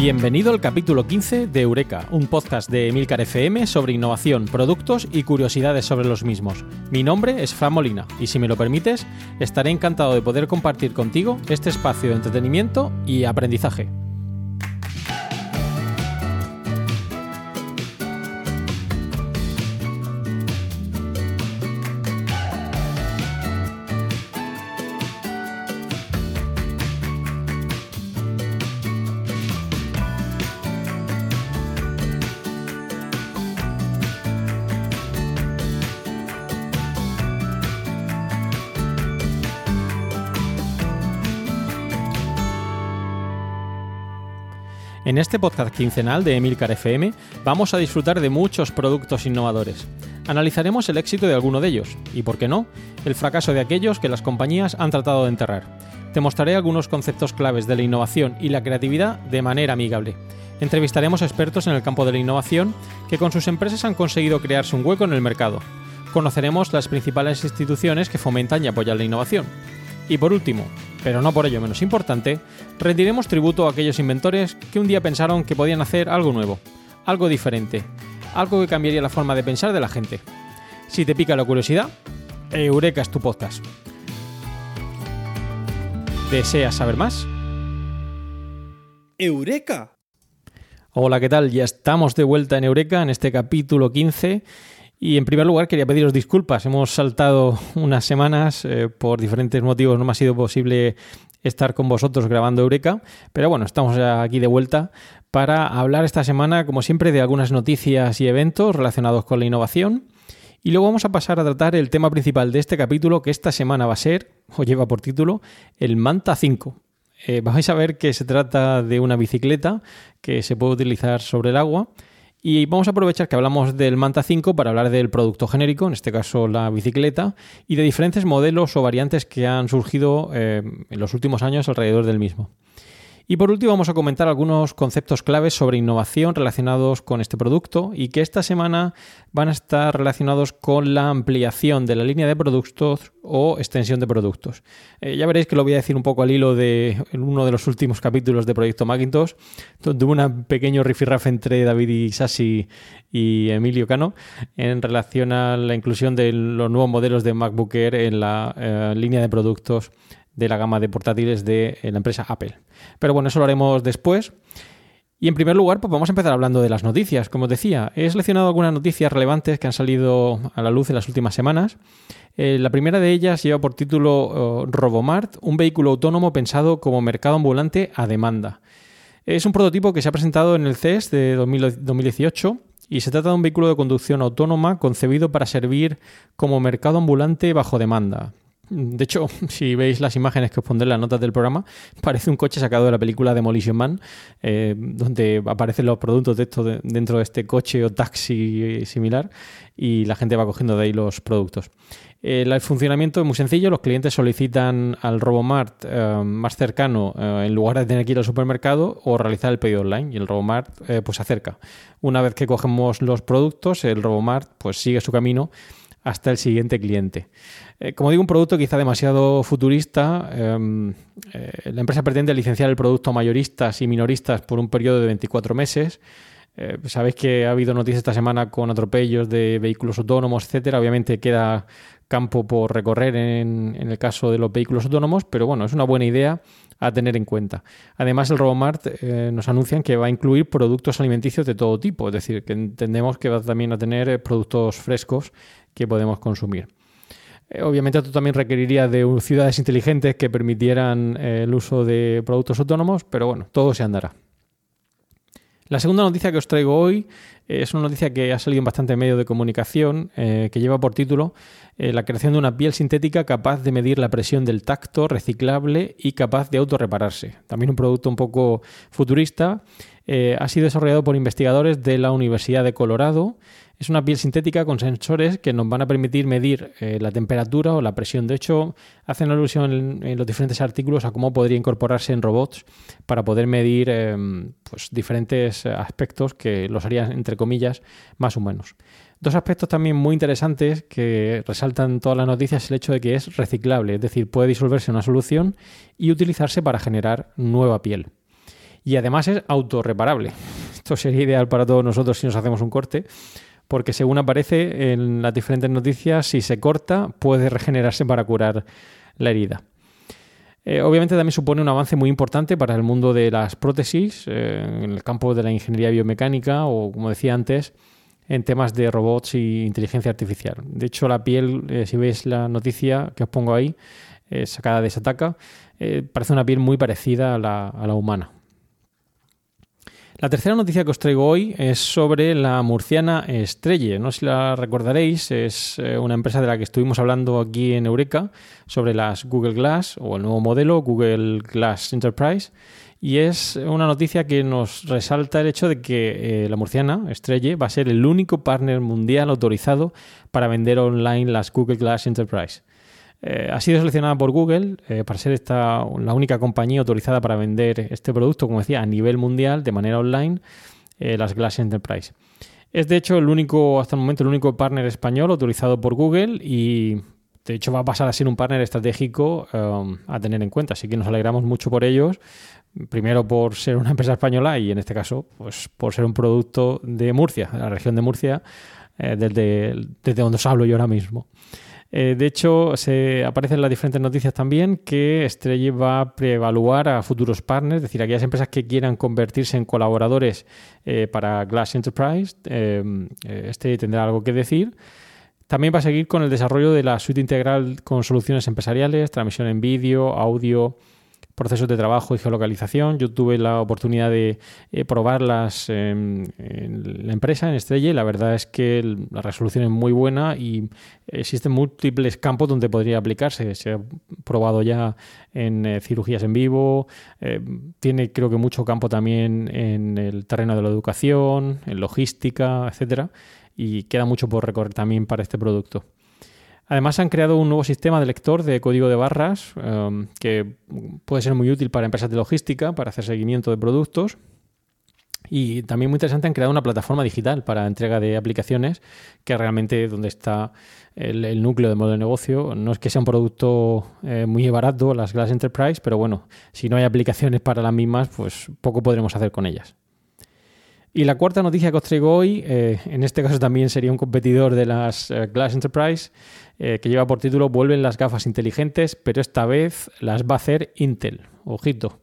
Bienvenido al capítulo 15 de Eureka, un podcast de Emilcar FM sobre innovación, productos y curiosidades sobre los mismos. Mi nombre es Fran Molina y si me lo permites, estaré encantado de poder compartir contigo este espacio de entretenimiento y aprendizaje. Este podcast quincenal de Emilcar FM vamos a disfrutar de muchos productos innovadores. Analizaremos el éxito de alguno de ellos y, por qué no, el fracaso de aquellos que las compañías han tratado de enterrar. Te mostraré algunos conceptos claves de la innovación y la creatividad de manera amigable. Entrevistaremos expertos en el campo de la innovación que con sus empresas han conseguido crearse un hueco en el mercado. Conoceremos las principales instituciones que fomentan y apoyan la innovación. Y por último, pero no por ello menos importante, rendiremos tributo a aquellos inventores que un día pensaron que podían hacer algo nuevo, algo diferente, algo que cambiaría la forma de pensar de la gente. Si te pica la curiosidad, Eureka es tu podcast. ¿Deseas saber más? ¡Eureka! Hola, ¿qué tal? Ya estamos de vuelta en Eureka en este capítulo 15 y en primer lugar quería pediros disculpas. Hemos saltado unas semanas eh, por diferentes motivos. No me ha sido posible estar con vosotros grabando Eureka. Pero bueno, estamos aquí de vuelta para hablar esta semana, como siempre, de algunas noticias y eventos relacionados con la innovación. Y luego vamos a pasar a tratar el tema principal de este capítulo, que esta semana va a ser, o lleva por título, el Manta 5. Eh, vais a ver que se trata de una bicicleta que se puede utilizar sobre el agua y vamos a aprovechar que hablamos del Manta 5 para hablar del producto genérico, en este caso la bicicleta, y de diferentes modelos o variantes que han surgido eh, en los últimos años alrededor del mismo. Y por último vamos a comentar algunos conceptos claves sobre innovación relacionados con este producto y que esta semana van a estar relacionados con la ampliación de la línea de productos o extensión de productos. Eh, ya veréis que lo voy a decir un poco al hilo de uno de los últimos capítulos de Proyecto Macintosh, donde hubo un pequeño rifirrafe entre David Isasi y Emilio Cano en relación a la inclusión de los nuevos modelos de MacBook Air en la eh, línea de productos de la gama de portátiles de la empresa Apple. Pero bueno, eso lo haremos después. Y en primer lugar, pues vamos a empezar hablando de las noticias. Como os decía, he seleccionado algunas noticias relevantes que han salido a la luz en las últimas semanas. Eh, la primera de ellas lleva por título eh, Robomart, un vehículo autónomo pensado como mercado ambulante a demanda. Es un prototipo que se ha presentado en el CES de 2000 2018 y se trata de un vehículo de conducción autónoma concebido para servir como mercado ambulante bajo demanda. De hecho, si veis las imágenes que os pondré en las notas del programa, parece un coche sacado de la película Demolition Man, eh, donde aparecen los productos de esto de- dentro de este coche o taxi similar y la gente va cogiendo de ahí los productos. Eh, el funcionamiento es muy sencillo, los clientes solicitan al Robomart eh, más cercano eh, en lugar de tener que ir al supermercado o realizar el pedido online y el Robomart eh, pues se acerca. Una vez que cogemos los productos, el Robomart pues sigue su camino hasta el siguiente cliente. Eh, como digo, un producto quizá demasiado futurista. eh, eh, la empresa pretende licenciar el producto a mayoristas y minoristas por un periodo de 24 meses. Eh, sabéis que ha habido noticias esta semana con atropellos de vehículos autónomos, etcétera. Obviamente queda campo por recorrer en, el caso de los vehículos autónomos, pero bueno, es una buena idea a tener en cuenta. Además, el Robomart eh, nos anuncian que va a incluir productos alimenticios de todo tipo, es decir, que entendemos que va también a tener productos frescos que podemos consumir. Eh, Obviamente esto también requeriría de ciudades inteligentes que permitieran eh, el uso de productos autónomos, pero bueno, todo se andará. La segunda noticia que os traigo hoy eh, es una noticia que ha salido en bastante medios de comunicación, que lleva por título la creación de una piel sintética capaz de medir la presión del tacto, reciclable y capaz de autorrepararse. También un producto un poco futurista. Ha sido desarrollado por investigadores de la Universidad de Colorado. Es una piel sintética con sensores que nos van a permitir medir eh, la temperatura o la presión. De hecho, hacen alusión en, los diferentes artículos a cómo podría incorporarse en robots para poder medir eh, pues, diferentes aspectos que los harían, entre comillas, más humanos. Dos aspectos también muy interesantes que resaltan todas las noticias es el hecho de que es reciclable, es decir, puede disolverse en una solución y utilizarse para generar nueva piel. Y además es autorreparable. Esto sería ideal para todos nosotros si nos hacemos un corte, porque según aparece en las diferentes noticias, si se corta puede regenerarse para curar la herida. Eh, obviamente también supone un avance muy importante para el mundo de las prótesis, eh, en el campo de la ingeniería biomecánica o, como decía antes, en temas de robots y inteligencia artificial. De hecho, la piel, eh, si veis la noticia que os pongo ahí, sacada de Sataka, parece una piel muy parecida a la humana. La tercera noticia que os traigo hoy es sobre la murciana Estrelle. No sé si la recordaréis, es eh, una empresa de la que estuvimos hablando aquí en Eureka sobre las Google Glass o el nuevo modelo Google Glass Enterprise. Y es una noticia que nos resalta el hecho de que eh, la murciana Estrelle va a ser el único partner mundial autorizado para vender online las Google Glass Enterprise. Eh, ha sido seleccionada por Google eh, para ser esta, la única compañía autorizada para vender este producto, como decía, a nivel mundial, de manera online, eh, las Glass Enterprise. Es de hecho el único, hasta el momento, el único partner español autorizado por Google y de hecho va a pasar a ser un partner estratégico a tener en cuenta. Así que nos alegramos mucho por ellos. Primero por ser una empresa española y en este caso, pues por ser un producto de Murcia, de la región de Murcia, desde, desde donde os hablo yo ahora mismo. Eh, de hecho, se aparecen en las diferentes noticias también que Estrella va a preevaluar a futuros partners, es decir, aquellas empresas que quieran convertirse en colaboradores eh, para Glass Enterprise. Eh, este tendrá algo que decir. También va a seguir con el desarrollo de la suite integral con soluciones empresariales, transmisión en vídeo, audio, procesos de trabajo y geolocalización. Yo tuve la oportunidad de eh, probarlas en, en, la empresa, en Estrella, y la verdad es que la resolución es muy buena y existen múltiples campos donde podría aplicarse. Se ha probado ya en eh, cirugías en vivo, eh, tiene creo que mucho campo también en el terreno de la educación, en logística, etcétera, y queda mucho por recorrer también para este producto. Además han creado un nuevo sistema de lector de código de barras um, que puede ser muy útil para empresas de logística, para hacer seguimiento de productos. Y también muy interesante han creado una plataforma digital para entrega de aplicaciones que realmente donde está el, el núcleo del modelo de negocio. No es que sea un producto eh, muy barato, las Glass Enterprise, pero bueno, si no hay aplicaciones para las mismas, pues poco podremos hacer con ellas. Y la cuarta noticia que os traigo hoy, eh, en este caso también sería un competidor de las eh, Glass Enterprise, eh, que lleva por título Vuelven las gafas inteligentes, pero esta vez las va a hacer Intel. Ojito.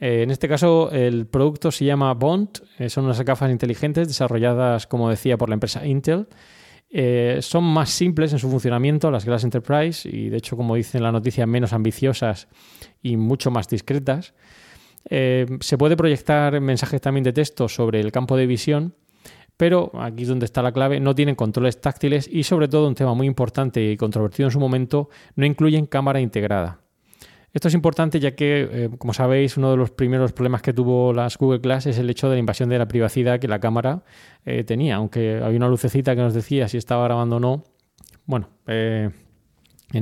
En este caso el producto se llama Bond, son unas gafas inteligentes desarrolladas, como decía, por la empresa Intel. Son más simples en su funcionamiento las Glass Enterprise y de hecho, como dice en la noticia, menos ambiciosas y mucho más discretas. Eh, se puede proyectar mensajes también de texto sobre el campo de visión, pero aquí es donde está la clave, no tienen controles táctiles y sobre todo un tema muy importante y controvertido en su momento, no incluyen cámara integrada. Esto es importante ya que, eh, como sabéis, uno de los primeros problemas que tuvo las Google Glass es el hecho de la invasión de la privacidad que la cámara eh, tenía, aunque había una lucecita que nos decía si estaba grabando o no. Bueno, en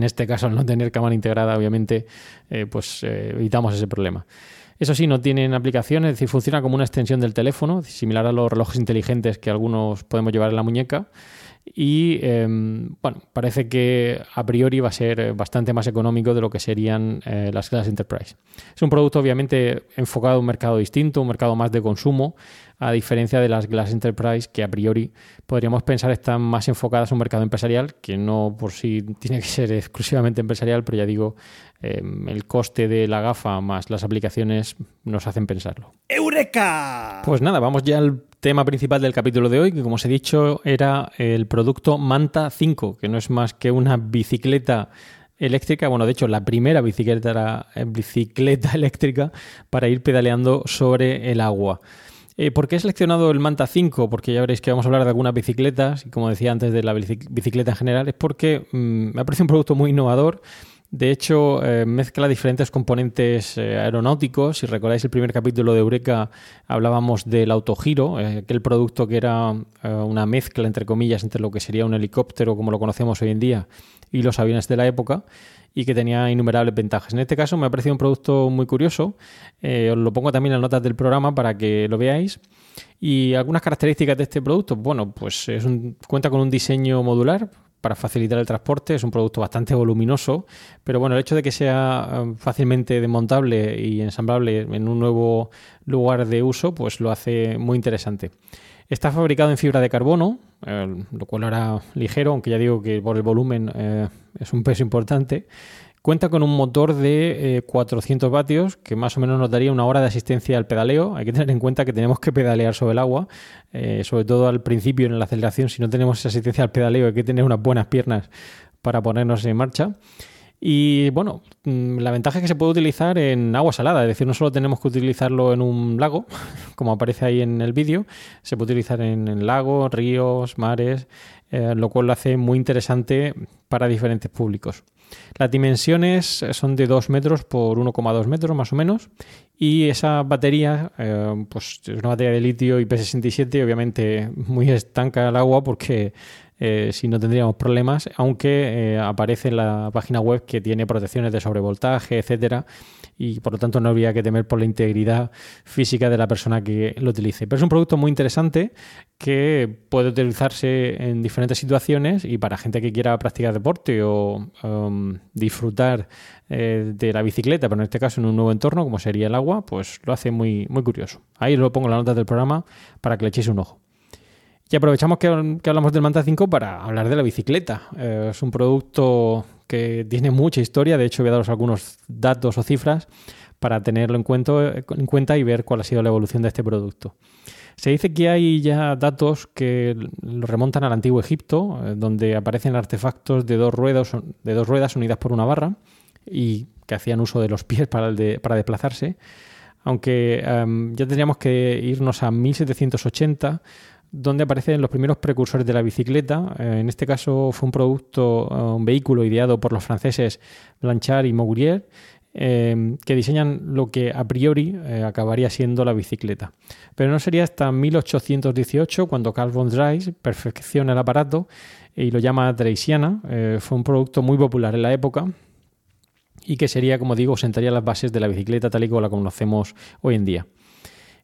este caso, al no tener cámara integrada, obviamente, pues evitamos ese problema. Eso sí, no tienen aplicaciones, es decir, funciona como una extensión del teléfono, similar a los relojes inteligentes que algunos podemos llevar en la muñeca. Y eh, bueno, parece que a priori va a ser bastante más económico de lo que serían eh, las Glass Enterprise. Es un producto obviamente enfocado a un mercado distinto, un mercado más de consumo, a diferencia de las Glass Enterprise que a priori podríamos pensar están más enfocadas a un mercado empresarial, que no por sí tiene que ser exclusivamente empresarial, pero ya digo, eh, el coste de la gafa más las aplicaciones nos hacen pensarlo. ¡Eureka! Pues nada, vamos ya al tema principal del capítulo de hoy, que como os he dicho era el producto Manta 5, que no es más que una bicicleta eléctrica, bueno, de hecho la primera bicicleta, era- eh, bicicleta eléctrica para ir pedaleando sobre el agua. Eh, ¿Por qué he seleccionado el Manta 5? Porque ya veréis que vamos a hablar de algunas bicicletas, y como decía antes de la bici- bicicleta en general, es porque mm, me ha parecido un producto muy innovador. De hecho, eh, mezcla diferentes componentes eh, aeronáuticos. Si recordáis el primer capítulo de Eureka, hablábamos del autogiro, eh, aquel producto que era una mezcla, entre comillas, entre lo que sería un helicóptero, como lo conocemos hoy en día, y los aviones de la época, y que tenía innumerables ventajas. En este caso, me ha parecido un producto muy curioso. Os lo pongo también en las notas del programa para que lo veáis. Y algunas características de este producto, bueno, pues es un- cuenta con un diseño modular para facilitar el transporte, es un producto bastante voluminoso, pero bueno, el hecho de que sea eh, fácilmente desmontable y ensamblable en un nuevo lugar de uso, pues lo hace muy interesante. Está fabricado en fibra de carbono, eh, lo cual hará ligero, aunque ya digo que por el volumen eh, es un peso importante. Cuenta con un motor de eh, 400 vatios que más o menos nos daría una hora de asistencia al pedaleo. Hay que tener en cuenta que tenemos que pedalear sobre el agua, eh, sobre todo al principio en la aceleración. Si no tenemos esa asistencia al pedaleo, hay que tener unas buenas piernas para ponernos en marcha. Y bueno, mm, la ventaja es que se puede utilizar en agua salada, es decir, no solo tenemos que utilizarlo en un lago, como aparece ahí en el vídeo, se puede utilizar en, en lagos, ríos, mares, eh, lo cual lo hace muy interesante para diferentes públicos. Las dimensiones son de 2 metros por 1,2 metros más o menos y esa batería eh, pues es una batería de litio IP67 obviamente muy estanca al agua porque eh, si no tendríamos problemas, aunque eh, aparece en la página web que tiene protecciones de sobrevoltaje, etcétera, y por lo tanto no habría que temer por la integridad física de la persona que lo utilice. Pero es un producto muy interesante que puede utilizarse en diferentes situaciones y para gente que quiera practicar deporte o um, disfrutar eh, de la bicicleta, pero en este caso en un nuevo entorno como sería el agua, pues lo hace muy, muy curioso. Ahí lo pongo en las notas del programa para que le echéis un ojo. Y aprovechamos que, hablamos del Manta 5 para hablar de la bicicleta. Eh, es un producto que tiene mucha historia, de hecho voy a daros algunos datos o cifras para tenerlo en cuenta, en cuenta y ver cuál ha sido la evolución de este producto. Se dice que hay ya datos que lo remontan al antiguo Egipto, eh, donde aparecen artefactos de dos, ruedas, de dos ruedas unidas por una barra y que hacían uso de los pies para, para desplazarse. Aunque em, ya tendríamos que irnos a 1780, donde aparecen los primeros precursores de la bicicleta. Eh, en este caso fue un producto, eh, un vehículo ideado por los franceses Blanchard y Mourier, eh, que diseñan lo que a priori acabaría siendo la bicicleta. Pero no sería hasta 1818 cuando Carl von Drais perfecciona el aparato y lo llama Dreisiana. Fue un producto muy popular en la época y que sería, como digo, sentaría las bases de la bicicleta tal y como la conocemos hoy en día.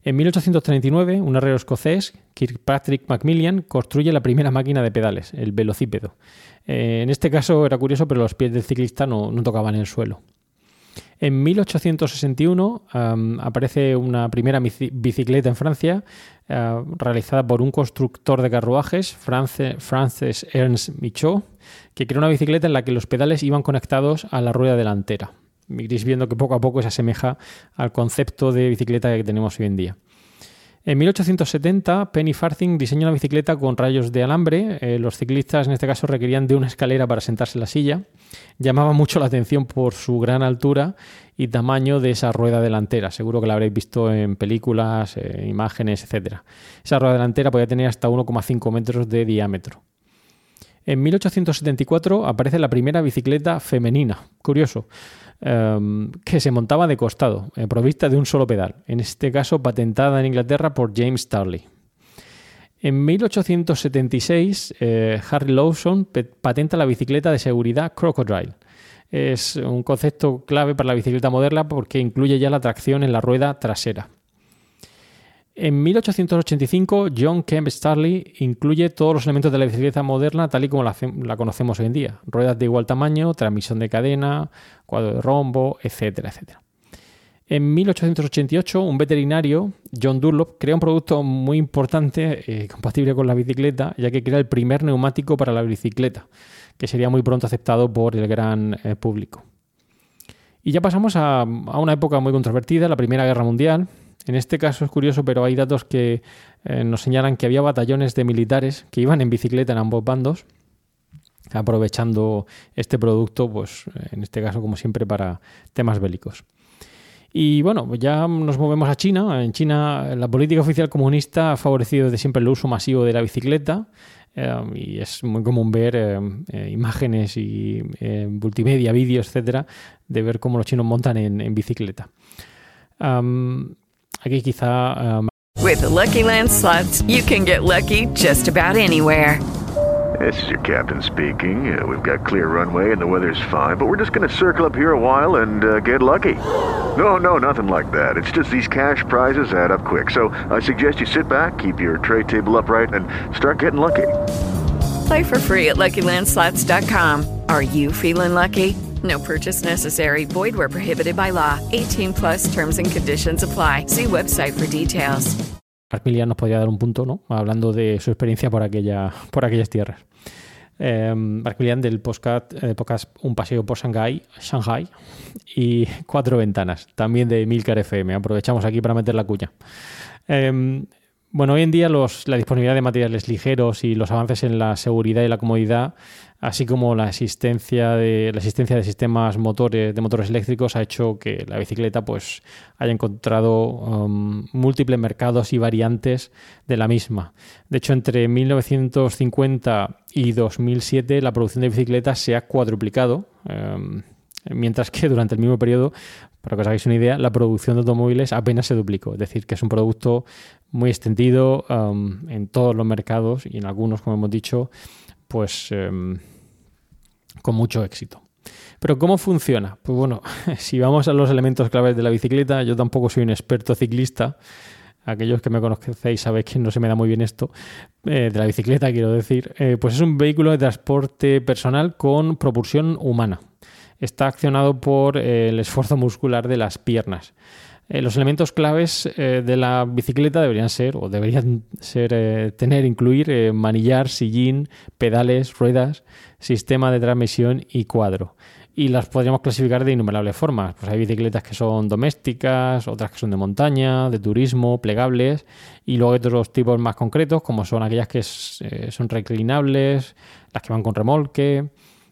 En 1839, un herrero escocés, Kirkpatrick Macmillan, construye la primera máquina de pedales, el velocípedo. Eh, en este caso era curioso, pero los pies del ciclista no, no tocaban el suelo. En 1861 um, aparece una primera bici- bicicleta en Francia uh, realizada por un constructor de carruajes, France, Ernst Michaud, que creó una bicicleta en la que los pedales iban conectados a la rueda delantera. Iréis viendo que poco a poco se asemeja al concepto de bicicleta que tenemos hoy en día. En 1870, Penny Farthing diseñó una bicicleta con rayos de alambre. Eh, los ciclistas en este caso requerían de una escalera para sentarse en la silla. Llamaba mucho la atención por su gran altura y tamaño de esa rueda delantera. Seguro que la habréis visto en películas, eh, imágenes, etc. Esa rueda delantera podía tener hasta 1,5 metros de diámetro. En 1874 aparece la primera bicicleta femenina. Curioso. Um, que se montaba de costado, eh, provista de un solo pedal, en este caso patentada en Inglaterra por James Starley. En 1876, eh, Harry Lawson patenta la bicicleta de seguridad Crocodile. Es un concepto clave para la bicicleta moderna porque incluye ya la tracción en la rueda trasera. En 1885, John Kemp Starley incluye todos los elementos de la bicicleta moderna tal y como la, conocemos hoy en día. Ruedas de igual tamaño, transmisión de cadena, cuadro de rombo, etcétera, etcétera. En 1888, un veterinario, John Dunlop, crea un producto muy importante, eh, compatible con la bicicleta, ya que crea el primer neumático para la bicicleta, que sería muy pronto aceptado por el gran eh, público. Y ya pasamos a una época muy controvertida, la Primera Guerra Mundial. En este caso es curioso, pero hay datos que eh, nos señalan que había batallones de militares que iban en bicicleta en ambos bandos, aprovechando este producto, pues en este caso, como siempre, para temas bélicos. Y bueno, pues ya nos movemos a China. En China la política oficial comunista ha favorecido desde siempre el uso masivo de la bicicleta eh, y es muy común ver eh, eh, imágenes y eh, multimedia, vídeos, etcétera, de ver cómo los chinos montan en, bicicleta. Aquí quizá am, With the Lucky Land slots, you can get lucky just about anywhere. This is your captain speaking. Uh, we've got clear runway and the weather's fine, but we're just going to circle up here a while and uh, get lucky. No, no, nothing like that. It's just these cash prizes add up quick. So I suggest you sit back, keep your tray table upright, and start getting lucky. Play for free at LuckyLandSlots.com. Are you feeling lucky? No purchase necessary. Void where prohibited by law. 18 plus terms and conditions apply. See website for details. Mark Milian nos podría dar un punto, ¿no? Hablando de su experiencia por, aquella, por aquellas tierras. Eh, Mark Milian del podcast, eh, podcast Un paseo por Shanghai, Shanghai y Cuatro Ventanas, también de Milcar FM. Aprovechamos aquí para meter la cuña. Eh, bueno, hoy en día los- la disponibilidad de materiales ligeros y los avances en la seguridad y la comodidad, así como la existencia de, la existencia de sistemas motores, de motores eléctricos, ha hecho que la bicicleta pues, haya encontrado um, múltiples mercados y variantes de la misma. De hecho, entre 1950 y 2007 la producción de bicicletas se ha cuadruplicado. um, Mientras que durante el mismo periodo, para que os hagáis una idea, la producción de automóviles apenas se duplicó. Es decir, que es un producto muy extendido um, en todos los mercados y en algunos, como hemos dicho, pues um, con mucho éxito. Pero ¿cómo funciona? Pues bueno, si vamos a los elementos claves de la bicicleta, yo tampoco soy un experto ciclista. Aquellos que me conocéis sabéis que no se me da muy bien esto, eh, de la bicicleta quiero decir. Eh, pues es un vehículo de transporte personal con propulsión humana está accionado por eh, el esfuerzo muscular de las piernas. Eh, los elementos claves eh, de la bicicleta deberían ser, o deberían ser, eh, tener, incluir manillar, sillín, pedales, ruedas, sistema de transmisión y cuadro. Y las podríamos clasificar de innumerables formas. Pues hay bicicletas que son domésticas, otras que son de montaña, de turismo, plegables, y luego hay otros tipos más concretos, como son aquellas que son reclinables, las que van con remolque,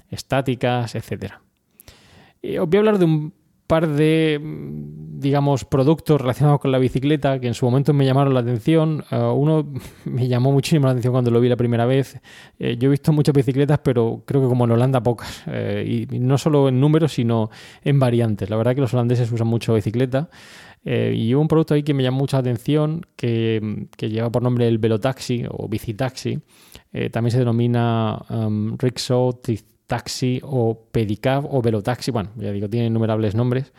estáticas. Eh, os voy a hablar de un par de, digamos, productos relacionados con la bicicleta que en su momento me llamaron la atención. Eh, uno me llamó muchísimo la atención cuando lo vi la primera vez. Eh, yo he visto muchas bicicletas, pero creo que como en Holanda pocas. Eh, y, no solo en números, sino en variantes. La verdad que los holandeses usan mucho bicicleta. Y hubo un producto ahí que me llamó mucha atención que, que lleva por nombre el Velotaxi o Bicitaxi. También se denomina um, Rickshaw, Taxi o Pedicab o Velotaxi. Bueno, ya digo, tiene innumerables nombres.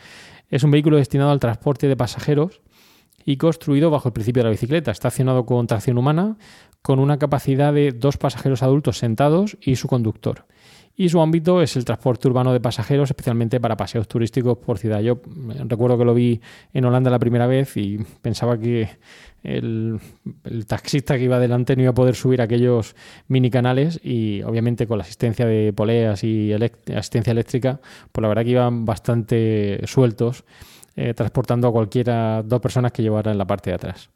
Es un vehículo destinado al transporte de pasajeros y construido bajo el principio de la bicicleta. Está accionado con tracción humana, con una capacidad de dos pasajeros adultos sentados y su conductor. Y su ámbito es el transporte urbano de pasajeros, especialmente para paseos turísticos por ciudad. Yo eh, recuerdo que lo vi en Holanda la primera vez y pensaba que el, taxista que iba adelante no iba a poder subir aquellos mini canales y obviamente con la asistencia de poleas y asistencia eléctrica, pues la verdad que iban bastante sueltos, eh, transportando a cualquiera, dos personas que llevara en la parte de atrás.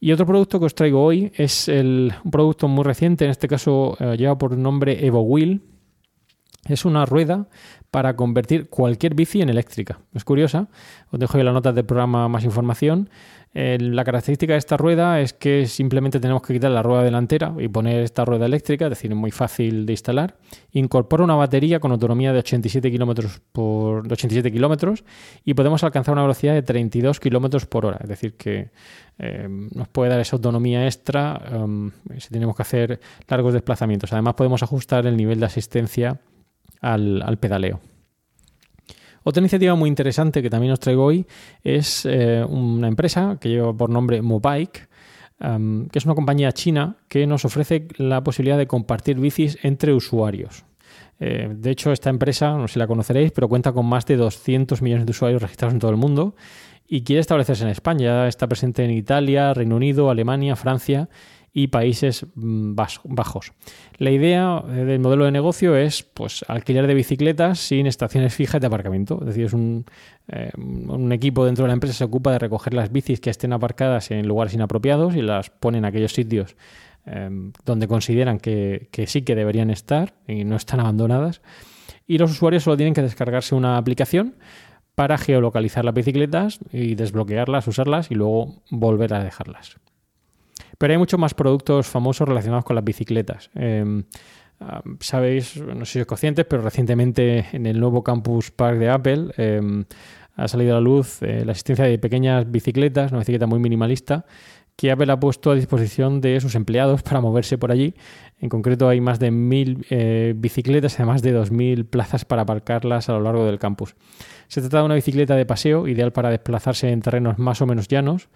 Y otro producto que os traigo hoy es el- un producto muy reciente, en este caso eh, lleva por nombre Evo Wheel. Es una rueda para convertir cualquier bici en eléctrica. Es curiosa. Os dejo en las notas del programa más información. Eh, la característica de esta rueda es que simplemente tenemos que quitar la rueda delantera y poner esta rueda eléctrica, es decir, es muy fácil de instalar. Incorpora una batería con autonomía de 87 kilómetros por de 87 kilómetros y podemos alcanzar una velocidad de 32 kilómetros por hora. Es decir, que eh, nos puede dar esa autonomía extra um, si tenemos que hacer largos desplazamientos. Además, podemos ajustar el nivel de asistencia al, al pedaleo. Otra iniciativa muy interesante que también os traigo hoy es eh, una empresa que lleva por nombre Mobike, que es una compañía china que nos ofrece la posibilidad de compartir bicis entre usuarios. Eh, de hecho, esta empresa, no sé si la conoceréis, pero cuenta con más de 200 millones de usuarios registrados en todo el mundo y quiere establecerse en España. Está presente en Italia, Reino Unido, Alemania, Francia y Países mm, Bajos. La idea eh, del modelo de negocio es pues, alquiler de bicicletas sin estaciones fijas de aparcamiento. Es decir, eh, un equipo dentro de la empresa se ocupa de recoger las bicis que estén aparcadas en lugares inapropiados y las pone en aquellos sitios eh, donde consideran que, que sí que deberían estar y no están abandonadas. Y los usuarios solo tienen que descargarse una aplicación para geolocalizar las bicicletas y desbloquearlas, usarlas y luego volver a dejarlas. Pero hay muchos más productos famosos relacionados con las bicicletas. Ah, Sabéis, no sé si sois conscientes, pero recientemente en el nuevo Campus Park de Apple eh, ha salido a la luz eh, la existencia de pequeñas bicicletas, una bicicleta muy minimalista, que Apple ha puesto a disposición de sus empleados para moverse por allí. En concreto hay más de mil eh, bicicletas y además de 2.000 plazas para aparcarlas a lo largo del campus. Se trata de una bicicleta de paseo, ideal para desplazarse en terrenos más o menos llanos,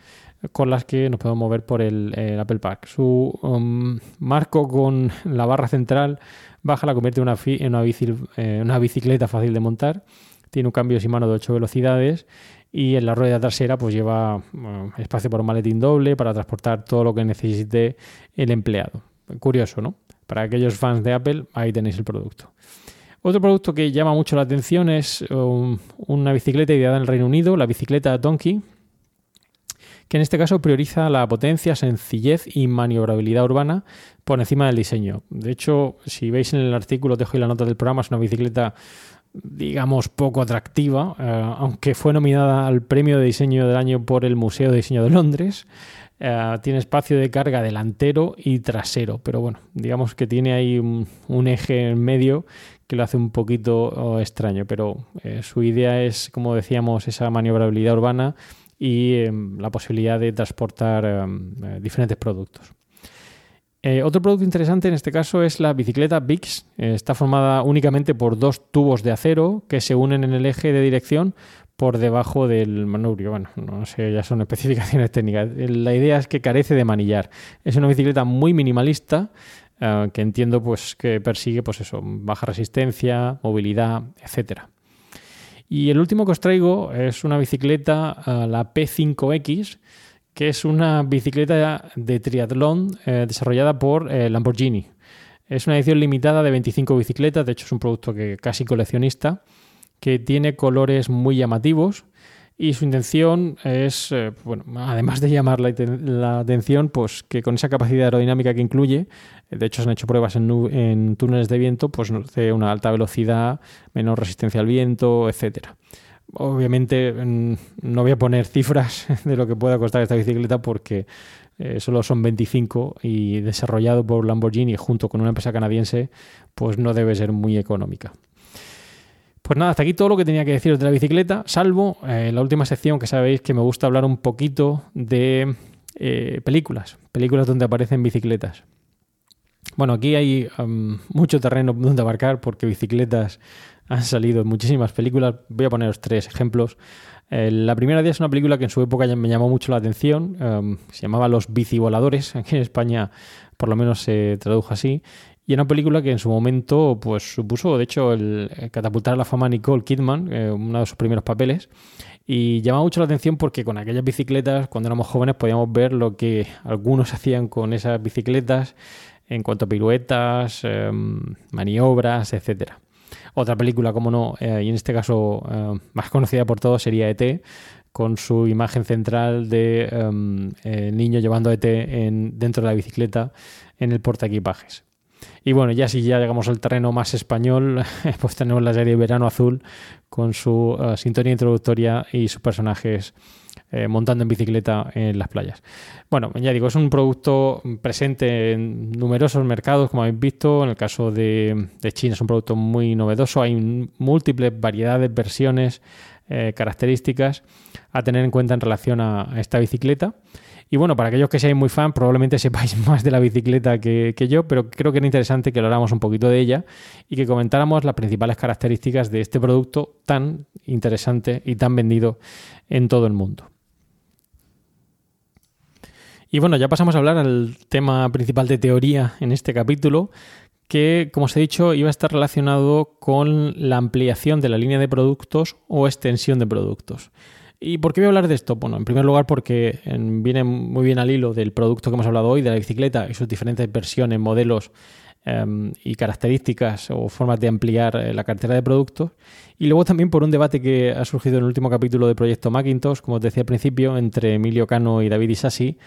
con las que nos podemos mover por el, Apple Park. Su um, marco con la barra central baja la convierte en una, eh, bicicleta fácil de montar. Tiene un cambio sin mano de 8 velocidades y en la rueda trasera pues lleva bueno, espacio para un maletín doble para transportar todo lo que necesite el empleado. Curioso, ¿no? Para aquellos fans de Apple, ahí tenéis el producto. Otro producto que llama mucho la atención es um, una bicicleta ideada en el Reino Unido, la bicicleta Donkey, que en este caso prioriza la potencia, sencillez y maniobrabilidad urbana por encima del diseño. De hecho, si veis en el artículo, dejo ahí la nota del programa, es una bicicleta, digamos, poco atractiva, eh, aunque fue nominada al premio de diseño del año por el Museo de Diseño de Londres. Eh, tiene espacio de carga delantero y trasero, pero bueno, digamos que tiene ahí un, eje en medio que lo hace un poquito oh, extraño, pero eh, su idea es, como decíamos, esa maniobrabilidad urbana y eh, la posibilidad de transportar eh, diferentes productos. Eh, otro producto interesante en este caso es la bicicleta Bix. Eh, está formada únicamente por dos tubos de acero que se unen en el eje de dirección por debajo del manubrio. Bueno, no sé, ya son especificaciones técnicas. Eh, La idea es que carece de manillar. Es una bicicleta muy minimalista que entiendo pues que persigue pues eso, baja resistencia, movilidad, etcétera. Y el último que os traigo es una bicicleta, la P5X, que es una bicicleta de triatlón eh, desarrollada por eh, Lamborghini. Es una edición limitada de 25 bicicletas, de hecho es un producto que casi coleccionista, que tiene colores muy llamativos y su intención es, eh, bueno, además de llamar la, atención, pues que con esa capacidad aerodinámica que incluye, de hecho se han hecho pruebas en, en túneles de viento, pues de una alta velocidad, menor resistencia al viento, etcétera. Obviamente no voy a poner cifras de lo que pueda costar esta bicicleta porque eh, solo son 25 y desarrollado por Lamborghini junto con una empresa canadiense, pues no debe ser muy económica. Pues nada, hasta aquí todo lo que tenía que deciros de la bicicleta, salvo eh, la última sección que sabéis que me gusta hablar un poquito de eh, películas, películas donde aparecen bicicletas. Bueno, aquí hay mucho terreno donde abarcar porque bicicletas han salido muchísimas películas. Voy a poneros tres ejemplos. Eh, la primera de ellas es una película que en su época me llamó mucho la atención. Um, se llamaba Los bicivoladores. Aquí en España por lo menos se tradujo así. Y era una película que en su momento pues supuso, de hecho, el, el catapultar a la fama a Nicole Kidman, eh, uno de sus primeros papeles. Y llama mucho la atención porque con aquellas bicicletas, cuando éramos jóvenes, podíamos ver lo que algunos hacían con esas bicicletas en cuanto a piruetas, eh, maniobras, etcétera. Otra película, como no, eh, y en este caso eh, más conocida por todos sería ET, con su imagen central de um, el niño llevando ET en, dentro de la bicicleta en el portaequipajes. Y bueno, ya si ya llegamos al terreno más español, pues tenemos la serie Verano Azul con su uh, sintonía introductoria y sus personajes eh, montando en bicicleta en las playas. Bueno, ya digo, es un producto presente en numerosos mercados, como habéis visto. En el caso de, China es un producto muy novedoso. Hay múltiples variedades, versiones, eh, características a tener en cuenta en relación a, a esta bicicleta. Y bueno, para aquellos que seáis muy fan, probablemente sepáis más de la bicicleta que, que yo, pero creo que era interesante que habláramos un poquito de ella y que comentáramos las principales características de este producto tan interesante y tan vendido en todo el mundo. Y bueno, ya pasamos a hablar al tema principal de teoría en este capítulo, que, como os he dicho, iba a estar relacionado con la ampliación de la línea de productos o extensión de productos. ¿Y por qué voy a hablar de esto? Bueno, en primer lugar porque viene muy bien al hilo del producto que hemos hablado hoy, de la bicicleta y sus diferentes versiones, modelos em, y características o formas de ampliar eh, la cartera de productos. Y luego también por un debate que ha surgido en el último capítulo del proyecto Macintosh, como os decía al principio, entre Emilio Cano y David Isasi,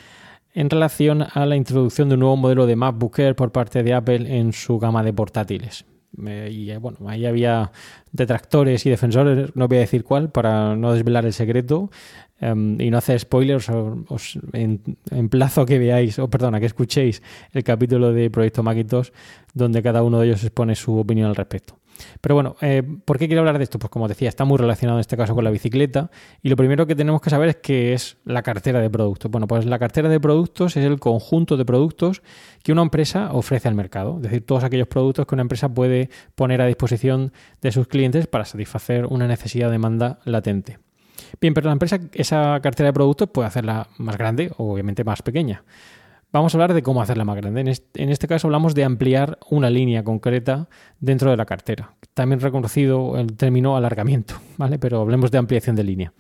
en relación a la introducción de un nuevo modelo de MacBook Air por parte de Apple en su gama de portátiles. y eh, bueno, ahí había detractores y defensores, no voy a decir cuál para no desvelar el secreto em, y no hacer spoilers, os, emplazo a que veáis, o perdona, que escuchéis el capítulo de Proyecto Macintosh donde cada uno de ellos expone su opinión al respecto. Pero bueno, eh, ¿por qué quiero hablar de esto? Pues como decía, está muy relacionado en este caso con la bicicleta y lo primero que tenemos que saber es qué es la cartera de productos. Bueno, pues la cartera de productos es el conjunto de productos que una empresa ofrece al mercado, es decir, todos aquellos productos que una empresa puede poner a disposición de sus clientes para satisfacer una necesidad de demanda latente. Bien, pero la empresa esa cartera de productos puede hacerla más grande o obviamente más pequeña. Vamos a hablar de cómo hacerla más grande. En este, caso hablamos de ampliar una línea concreta dentro de la cartera. También reconocido el término alargamiento, ¿vale? Pero hablemos de ampliación de línea.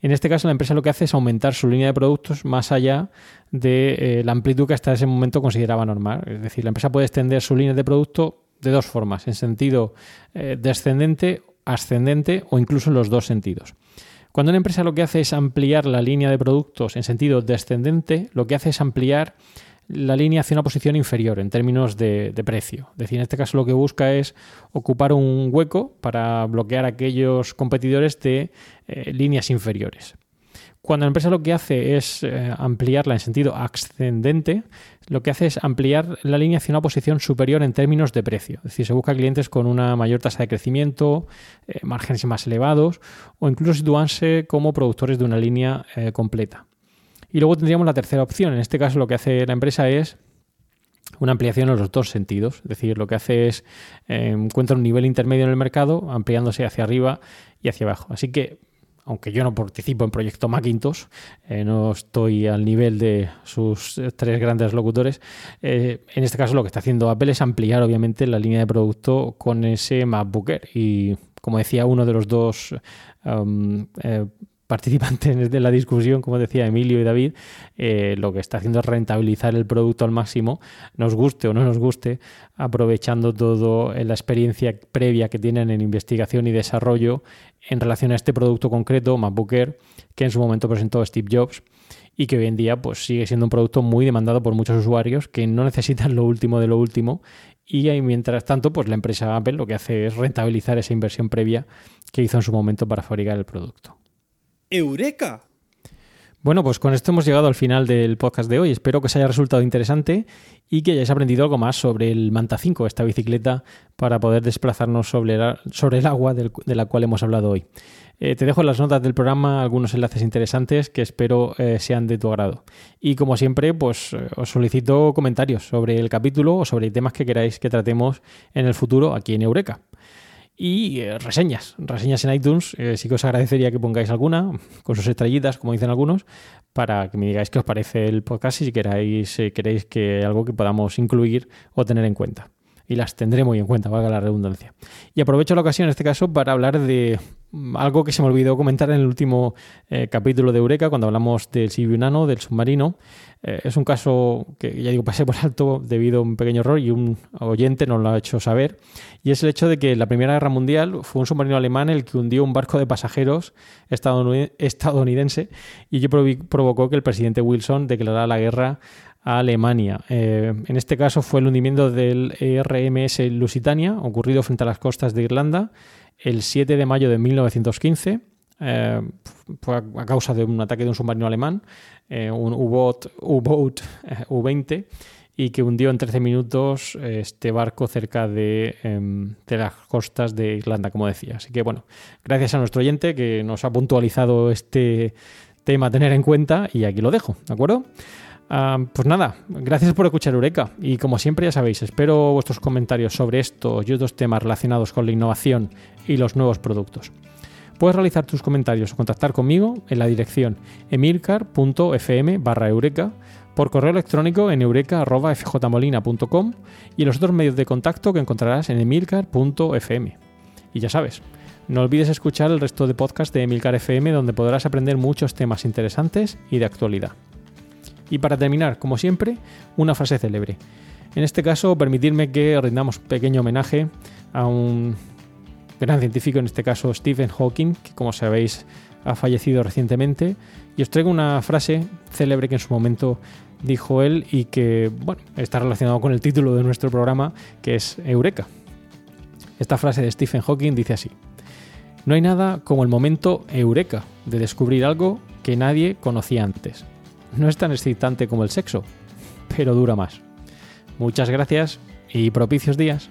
En este caso, la empresa lo que hace es aumentar su línea de productos más allá de eh, la amplitud que hasta ese momento consideraba normal. Es decir, la empresa puede extender su línea de producto de dos formas, en sentido eh, descendente, ascendente o incluso en los dos sentidos. Cuando una empresa lo que hace es ampliar la línea de productos en sentido descendente, lo que hace es ampliar la línea hacia una posición inferior en términos de, precio. Es decir, en este caso lo que busca es ocupar un hueco para bloquear a aquellos competidores de eh, líneas inferiores. Cuando la empresa lo que hace es eh, ampliarla en sentido ascendente, lo que hace es ampliar la línea hacia una posición superior en términos de precio. Es decir, se busca clientes con una mayor tasa de crecimiento, eh, márgenes más elevados o incluso situarse como productores de una línea eh, completa. Y luego tendríamos la tercera opción. En este caso lo que hace la empresa es una ampliación en los dos sentidos. Es decir, lo que hace es encuentra un nivel intermedio en el mercado, ampliándose hacia arriba y hacia abajo. Así que aunque yo no participo en Proyecto Macintosh, eh, no estoy al nivel de sus eh, tres grandes locutores, eh, en este caso lo que está haciendo Apple es ampliar obviamente la línea de producto con ese MacBook. Y como decía uno de los dos um, participantes de la discusión, como decía Emilio y David, eh, lo que está haciendo es rentabilizar el producto al máximo, nos guste o no nos guste, aprovechando toda la experiencia previa que tienen en investigación y desarrollo en relación a este producto concreto, MacBook que en su momento presentó Steve Jobs y que hoy en día pues, sigue siendo un producto muy demandado por muchos usuarios que no necesitan lo último de lo último y mientras tanto pues la empresa Apple lo que hace es rentabilizar esa inversión previa que hizo en su momento para fabricar el producto. ¡Eureka! Bueno, pues con esto hemos llegado al final del podcast de hoy. Espero que os haya resultado interesante y que hayáis aprendido algo más sobre el Manta 5, esta bicicleta para poder desplazarnos sobre, el agua de la cual hemos hablado hoy. Eh, te dejo en las notas del programa algunos enlaces interesantes que espero eh, sean de tu agrado. Y como siempre, pues eh, os solicito comentarios sobre el capítulo o sobre temas que queráis que tratemos en el futuro aquí en Eureka y eh, reseñas, reseñas en iTunes. Eh, sí que os agradecería que pongáis alguna, con sus estrellitas, como dicen algunos, para que me digáis qué os parece el podcast y si queráis, queréis que algo que podamos incluir o tener en cuenta. Y las tendré muy en cuenta, valga la redundancia. Y aprovecho la ocasión en este caso para hablar de algo que se me olvidó comentar en el último eh, capítulo de Eureka, cuando hablamos del Sibiu Nano, del submarino. Eh, es un caso que, ya digo, pasé por alto debido a un pequeño error y un oyente nos lo ha hecho saber. Y es el hecho de que la Primera Guerra Mundial fue un submarino alemán el que hundió un barco de pasajeros estadounidense y ello provocó que el presidente Wilson declarara la guerra a Alemania. Eh, en este caso fue el hundimiento del RMS Lusitania, ocurrido frente a las costas de Irlanda el 7 de mayo de 1915. Eh, a, causa de un ataque de un submarino alemán, eh, un U-Boat U-20, y que hundió en 13 minutos este barco cerca em, de, las costas de Irlanda, como decía. Así que bueno, gracias a nuestro oyente que nos ha puntualizado este tema a tener en cuenta y aquí lo dejo, ¿de acuerdo? Pues nada, gracias por escuchar Eureka y como siempre ya sabéis, espero vuestros comentarios sobre estos y otros temas relacionados con la innovación y los nuevos productos. Puedes realizar tus comentarios o contactar conmigo en la dirección emilcar.fm barra eureka, por correo electrónico en eureka.fjmolina.com y los otros medios de contacto que encontrarás en emilcar.fm. Y ya sabes, no olvides escuchar el resto de podcasts de Emilcar FM donde podrás aprender muchos temas interesantes y de actualidad. Y para terminar, como siempre, una frase célebre. En este caso, permitirme que rindamos pequeño homenaje a un gran científico, en este caso Stephen Hawking, que como sabéis ha fallecido recientemente. Y os traigo una frase célebre que en su momento dijo él y que bueno, está relacionado con el título de nuestro programa, que es Eureka. Esta frase de Stephen Hawking dice así. No hay nada como el momento eureka de descubrir algo que nadie conocía antes. No es tan excitante como el sexo, pero dura más. Muchas gracias y propicios días.